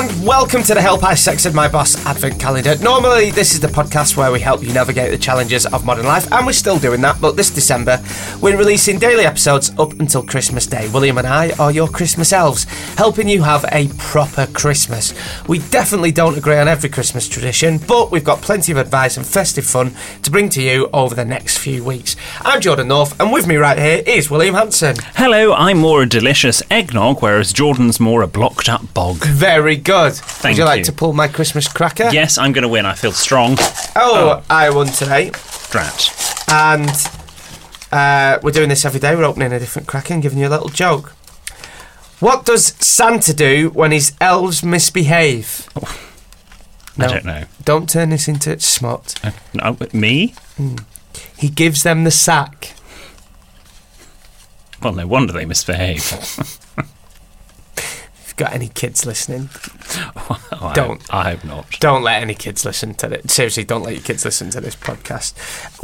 And welcome to the Help I Sexted My Boss Advent Calendar. Normally, this is the podcast where we help you navigate the challenges of modern life, and we're still doing that. But this December, we're releasing daily episodes up until Christmas Day. William and I are your Christmas elves, helping you have a proper Christmas. We definitely don't agree on every Christmas tradition, but we've got plenty of advice and festive fun to bring to you over the next few weeks. I'm Jordan North, and with me right here is William Hanson. Hello, I'm more a delicious eggnog, whereas Jordan's more a blocked up bog. Very good. Thank Would you like to pull my Christmas cracker? Yes, I'm going to win. I feel strong. Oh, I won today. Drat. and uh, we're doing this every day. We're opening a different cracker and giving you a little joke. What does Santa do when his elves misbehave? I don't know. Don't turn this into smut. Uh, no, me? He gives them the sack. Well, no wonder they misbehave. Got any kids listening, I Don't. I hope not. don't let any kids listen to it. Seriously, don't let your kids listen to this podcast.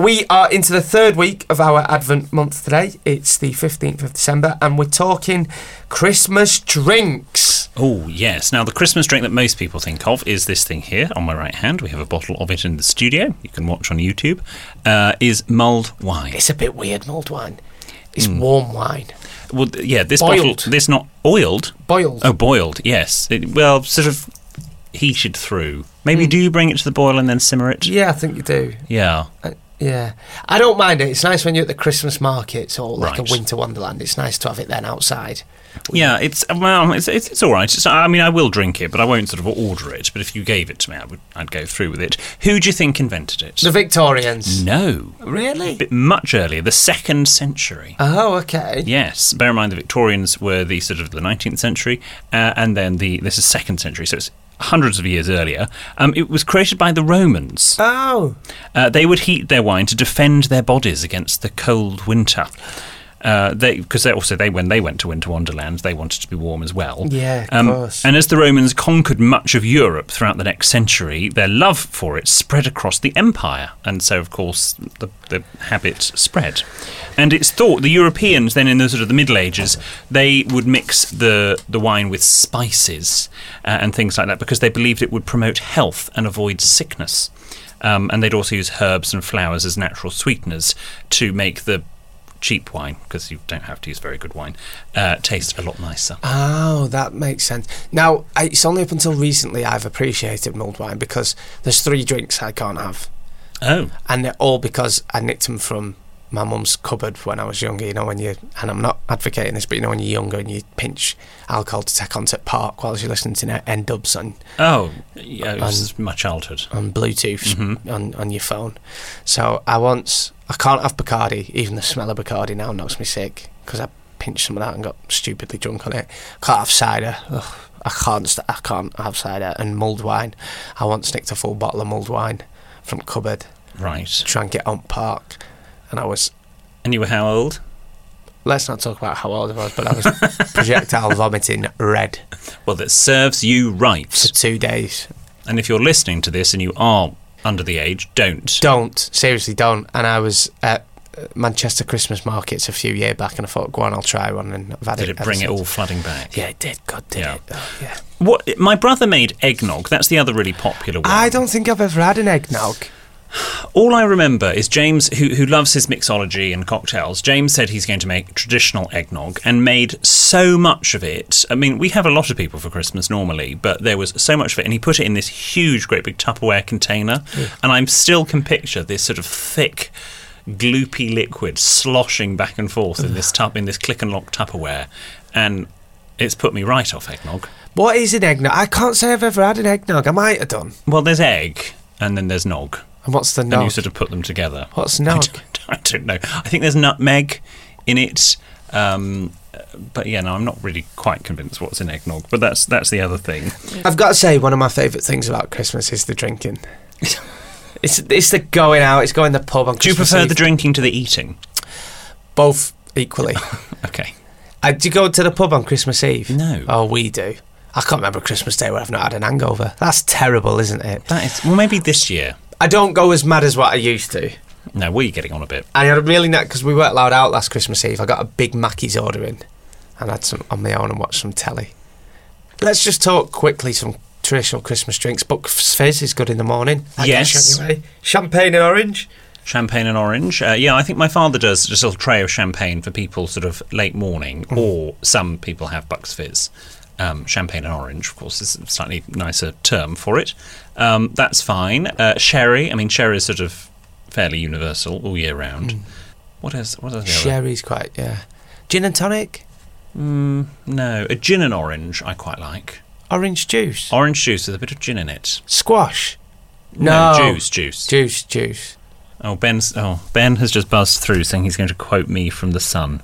We are into the third week of our Advent month today. It's the 15th of December, and we're talking Christmas drinks. Oh, yes. Now, the Christmas drink that most people think of is this thing here on my right hand. We have a bottle of it in the studio. You can watch on YouTube. Uh, is mulled wine. It's a bit weird, mulled wine. It's warm wine. Well, yeah, this Boiled. bottle, this not oiled. Boiled. Oh, boiled. Yes. It, well, sort of heated through. Maybe Hmm. do you bring it to the boil and then simmer it? Yeah, I think you do. Yeah. Uh, yeah. I don't mind it. It's nice when you're at the Christmas markets or like Right. a winter wonderland. It's nice to have it then outside. Yeah, it's well, it's it's, it's all right. It's, I mean, I will drink it, but I won't sort of order it. But if you gave it to me, I would I'd go through with it. Who do you think invented it? The Victorians. no, Really? bit much earlier, the second century. Oh, okay. Yes, bear in mind the Victorians were the sort of the 19th century, uh, and then the this is second century, so it's hundreds of years earlier. Um, it was created by the Romans. Oh. Uh, they would heat their wine to defend their bodies against the cold winter. Uh, they because they also they when they went to Winter Wonderland they wanted to be warm as well. Yeah, of um, course. And as the Romans conquered much of Europe throughout the next century, their love for it spread across the empire, and so of course the the habit spread. And it's thought the Europeans then in the sort of the Middle Ages they would mix the the wine with spices uh, and things like that because they believed it would promote health and avoid sickness. Um, and they'd also use herbs and flowers as natural sweeteners to make the cheap wine, because you don't have to use very good wine, uh, taste a lot nicer. Oh, that makes sense. Now, I- it's only up until recently I've appreciated mulled wine because there's three drinks I can't have. Oh, And they're all because I nicked them from my mum's cupboard when I was younger. You know, when you, and I'm not advocating this, but you know, when you're younger and you pinch alcohol to take on onto park whilst you're listening to N-Dubz on, oh, yeah, it was my childhood. on Bluetooth Mm-hmm. on, on your phone. So I once, I can't have Bacardi. Even the smell of Bacardi now knocks me sick because I pinched some of that and got stupidly drunk on it. Can't have cider. Ugh, I can't. St- I can't have cider and mulled wine. I once nicked a full bottle of mulled wine from cupboard Right. and get on park, and I was. And you were how old? Let's not talk about how old I was, but I was projectile vomiting red Well, that serves you for right. two days. And if you're listening to this and you are under the age, don't. Don't seriously don't. And I was at Manchester Christmas markets a few years back, and I thought, go on, I'll try one. And I've had Did it. it bring it all flooding back? Yeah, it did. God did Yeah. it. Oh, yeah. What? My brother made eggnog. That's the other really popular one. I don't think I've ever had an eggnog. All I remember is James, who, who loves his mixology and cocktails. James said he's going to make traditional eggnog and made so much of it. I mean, we have a lot of people for Christmas normally, but there was so much of it, and he put it in this huge, great big Tupperware container. And I still can picture this sort of thick, gloopy liquid sloshing back and forth in this tub in this click and lock Tupperware, and it's put me right off eggnog. What is an eggnog? I can't say I've ever had an eggnog. I might have done. Well, there's egg, and then there's nog, And what's the nog? and you sort of put them together. What's I nog? don't, I don't know. I think there's nutmeg in it. Um, but yeah, no, I'm not really quite convinced what's in eggnog. But that's that's the other thing. I've got to say, one of my favourite things about Christmas is the drinking. it's it's the going out. It's going to the pub on Do you prefer Eve. the drinking to the eating? Both equally. Okay. uh, do you go to the pub on Christmas Eve? No. Oh, we do. I can't remember Christmas Day where I've not had an hangover. That's terrible, isn't it? That is well, maybe this year. I don't go as mad as what I used to. No, we're getting on a bit. I had a really nice because we weren't allowed out last Christmas Eve. I got a big Mackey's order in, and had some on my own and watched some telly. Let's just talk quickly some traditional Christmas drinks. Bucks Fizz is good in the morning. I Yes. guess, anyway. Champagne and orange. Champagne and orange. Uh, yeah, I think my father does just a little tray of champagne for people sort of late morning, or some people have Bucks Fizz. Um, champagne and orange, of course, is a slightly nicer term for it. Um, that's fine. Uh, sherry. I mean, sherry is sort of fairly universal all year round. What is what the other? Sherry's quite yeah. Gin and tonic. Mm, no, a gin and orange. I quite like Orange juice. orange juice with a bit of gin in it. Squash. No. juice, juice. Juice, juice. Oh, Ben's. Oh, Ben has just buzzed through saying he's going to quote me from the Sun.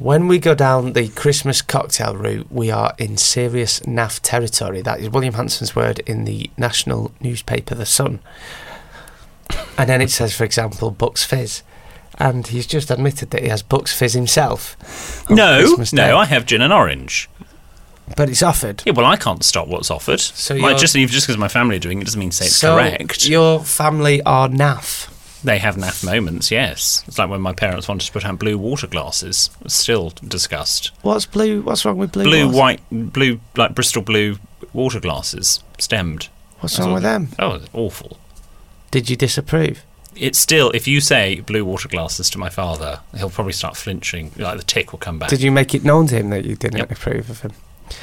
When we go down the Christmas cocktail route, we are in serious naff territory. That is William Hanson's word in the national newspaper, The Sun. And then it says, for example, Bucks Fizz. And he's just admitted that he has Bucks Fizz himself. No, no, I have gin and orange. But it's offered. Yeah, well, I can't stop what's offered. So you're- just just because my family are doing it doesn't mean say it's so correct. your family are naff. They have naff moments, yes. It's like when my parents wanted to put on blue water glasses. Still discussed. What's blue? What's wrong with blue? Blue, water? white, blue, like Bristol blue water glasses, stemmed. What's That's wrong with them? Oh, awful. Did you disapprove? It's still, if you say blue water glasses to my father, he'll probably start flinching. Like the tick will come back. Did you make it known to him that you didn't Yep. approve of him?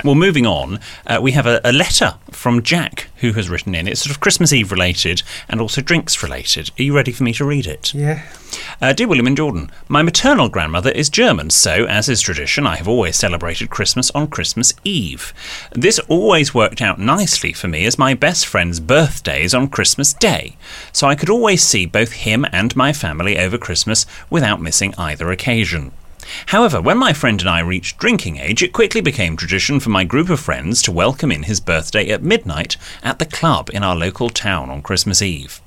Well, moving on, uh, we have a, a letter from Jack who has written in. It's sort of Christmas Eve related and also drinks related. Are you ready for me to read it? Yeah. Uh, dear William and Jordan, my maternal grandmother is German, so, as is tradition, I have always celebrated Christmas on Christmas Eve. This always worked out nicely for me as my best friend's birthday is on Christmas Day, so I could always see both him and my family over Christmas without missing either occasion. However, when my friend and I reached drinking age, it quickly became tradition for my group of friends to welcome in his birthday at midnight at the club in our local town on Christmas Eve.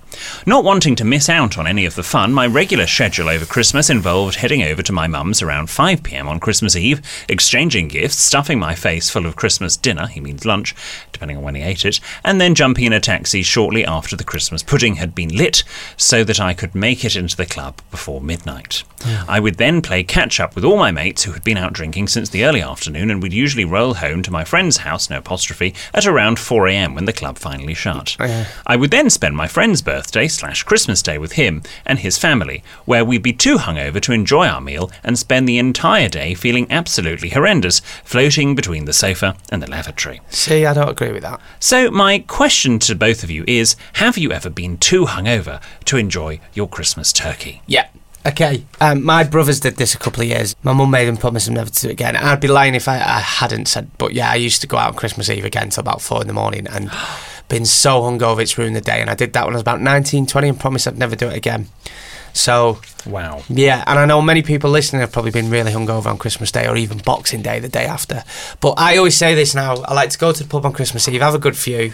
Not wanting to miss out on any of the fun, my regular schedule over Christmas involved heading over to my mum's around 5pm on Christmas Eve, exchanging gifts, stuffing my face full of Christmas dinner, he means lunch, depending on when he ate it, and then jumping in a taxi shortly after the Christmas pudding had been lit so that I could make it into the club before midnight. Hmm. I would then play catch up with all my mates who had been out drinking since the early afternoon and would usually roll home to my friend's house, no apostrophe, at around 4am when the club finally shut. Oh, I would then spend my friend's birthday slash Christmas day with him and his family, where we'd be too hungover to enjoy our meal and spend the entire day feeling absolutely horrendous, floating between the sofa and the lavatory. See, I don't agree with that. So, my question to both of you is Have you ever been too hungover to enjoy your Christmas turkey? Yeah. Okay. Um, my brothers did this a couple of years. My mum made them promise them never to do it again. I'd be lying if I, I hadn't said. But yeah, I used to go out on Christmas Eve again till about four in the morning and been so hungover it's ruined the day. And I did that when I was about 19, 20 and promised I'd never do it again. So Wow. yeah, and I know many people listening have probably been really hungover on Christmas Day or even Boxing Day the day after. But I always say this now: I like to go to the pub on Christmas Eve, have a good few,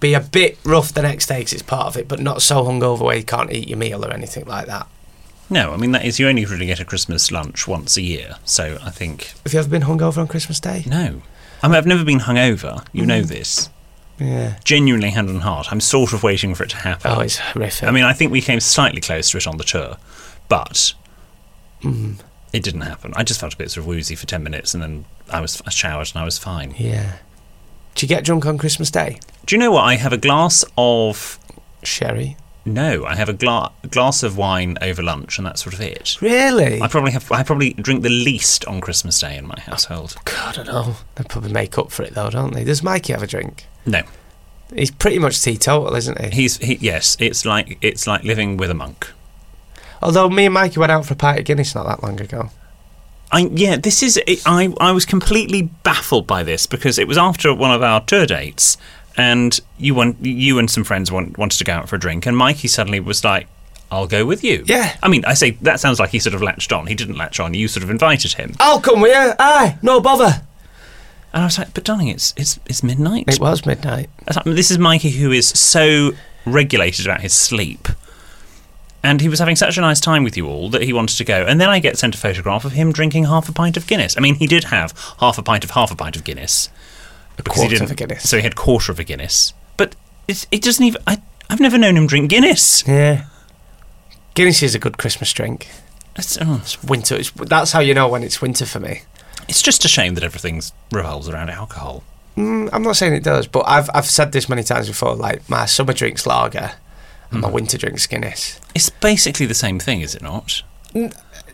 be a bit rough the next day because it's part of it, but not so hungover where you can't eat your meal or anything like that. No, I mean, that is, you only really get a Christmas lunch once a year. So I think, Have you ever been hungover on Christmas Day? no. I mean, I've never been hungover. You know mm. this. Yeah. Genuinely, hand on heart. I'm sort of waiting for it to happen. Oh, it's horrific. I mean, I think we came slightly close to it on the tour, but mm-hmm. it didn't happen. I just felt a bit sort of woozy for 10 minutes and then I was I showered and I was fine. yeah. Do you get drunk on Christmas Day? Do you know what? I have a glass of Sherry. No, I have a gla- glass of wine over lunch, and that's sort of it. Really? I probably have. I probably drink the least on Christmas Day in my oh, household. God, I don't know. They probably make up for it though, don't they? Does Mikey have a drink? No, He's pretty much teetotal, isn't he? he's he, yes. It's like it's like living with a monk. Although me and Mikey went out for a pint of Guinness not that long ago. I yeah. This is. I I was completely baffled by this because it was after one of our tour dates, and you want you and some friends want, wanted to go out for a drink, and Mikey suddenly was like. I'll go with you. Yeah. I mean, I say that sounds like he sort of latched on. He didn't latch on. You sort of invited him, I'll come with you. Aye, no bother. and I was like, "But darling, it's it's it's midnight." It was midnight. Like, This is Mikey who is so regulated about his sleep. And he was having such a nice time with you all that he wanted to go. And then I get sent a photograph of him drinking half a pint of Guinness. I mean, he did have half a pint of half a pint of Guinness. A he quarter of a Guinness. So he had quarter of a Guinness. But it's, it doesn't even. I, I've never known him drink Guinness. Yeah. Guinness is a good Christmas drink. It's, oh, It's winter. It's, that's how you know when it's winter for me. it's just a shame that everything revolves around alcohol. Mm, I'm not saying it does, but I've I've said this many times before. Like my summer drinks lager, and my winter drinks Guinness. It's basically the same thing, is it not?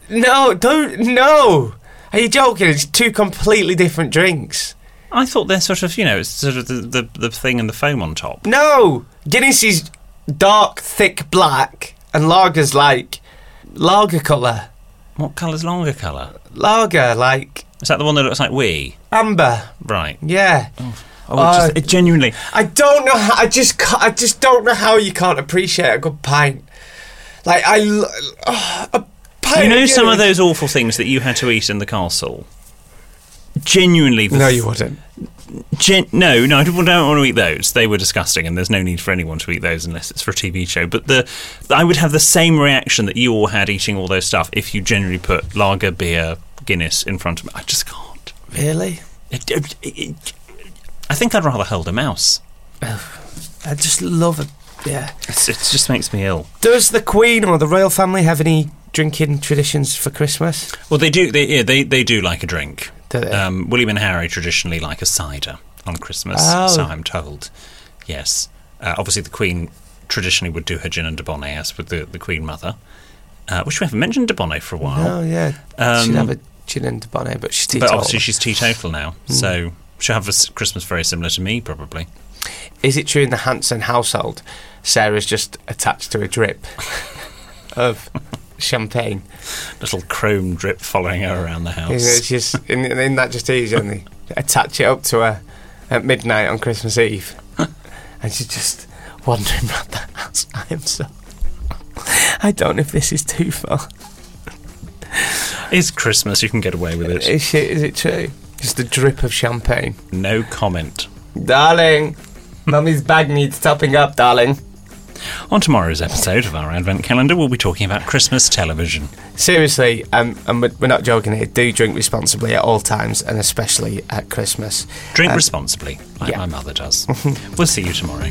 No, don't. No. Are you joking? It's two completely different drinks. I thought they're sort of, you know, it's sort of the, the, the thing and the foam on top. No, Guinness is dark, thick black, and lager's like lager colour. What colour's lager colour? Lager like Is that the one that looks like wee? amber. Right. Yeah. Oh, Uh, it just, it genuinely. I don't know. How, I just I just don't know how you can't appreciate a good pint. Like I, oh, a pint. You know some of those awful things that you had to eat in the castle. Genuinely, the No, you wouldn't. Gen- no, no, I don't don't want to eat those. They were disgusting, and there's no need for anyone to eat those unless it's for a TV show. But the, I would have the same reaction that you all had eating all those stuff if you generally put lager, beer, Guinness in front of me. I just can't. Really? It, it, it, I think I'd rather hold a mouse. I just love it. Yeah. It's, it just makes me ill. Does the Queen or the royal family have any drinking traditions for Christmas? Well, they do. They, yeah, they they do like a drink. Um, William and Harry traditionally like a cider on Christmas, Oh. so I'm told. Yes. Uh, obviously, the Queen traditionally would do her gin and Dubonnet, as with the, the Queen Mother, uh, which we haven't mentioned Dubonnet for a while. oh yeah. Um, She'd have a gin and bonnet, but she's but teetotal. obviously, she's teetotal now, Hmm. so she'll have a Christmas very similar to me, probably. Is it true in the Hanson household, Sarah's just attached to a drip of champagne? Little chrome drip following her around the house. it just in that just easy? And they attach it up to her at midnight on Christmas Eve, and she's just wandering around the house. I am so. I don't know if this is too far. It's Christmas, you can get away with it. Is it, is it true? Just a drip of champagne. No comment. Darling, Mummy's bag needs topping up, darling. On tomorrow's episode of our Advent Calendar, we'll be talking about Christmas television. Seriously, um, and we're not joking here, do drink responsibly at all times and especially at Christmas. Drink Um, responsibly, like yeah. my mother does. we'll see you tomorrow.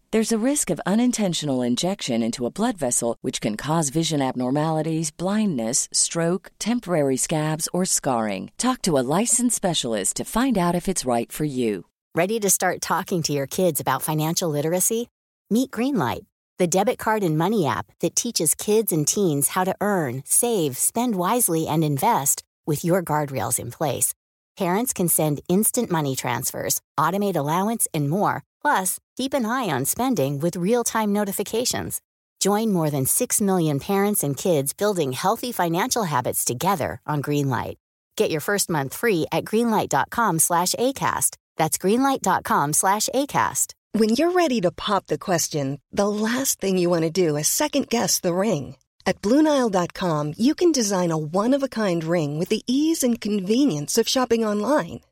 There's a risk of unintentional injection into a blood vessel, which can cause vision abnormalities, blindness, stroke, temporary scabs, or scarring. Talk to a licensed specialist to find out if it's right for you. Ready to start talking to your kids about financial literacy? Meet Greenlight, the debit card and money app that teaches kids and teens how to earn, save, spend wisely, and invest with your guardrails in place. Parents can send instant money transfers, automate allowance, and more. Plus, keep an eye on spending with real time notifications. Join more than 6 million parents and kids building healthy financial habits together on Greenlight. Get your first month free at greenlight.com slash ACAST. That's greenlight.com slash ACAST. When you're ready to pop the question, the last thing you want to do is second guess the ring. At Bluenile.com, you can design a one of a kind ring with the ease and convenience of shopping online.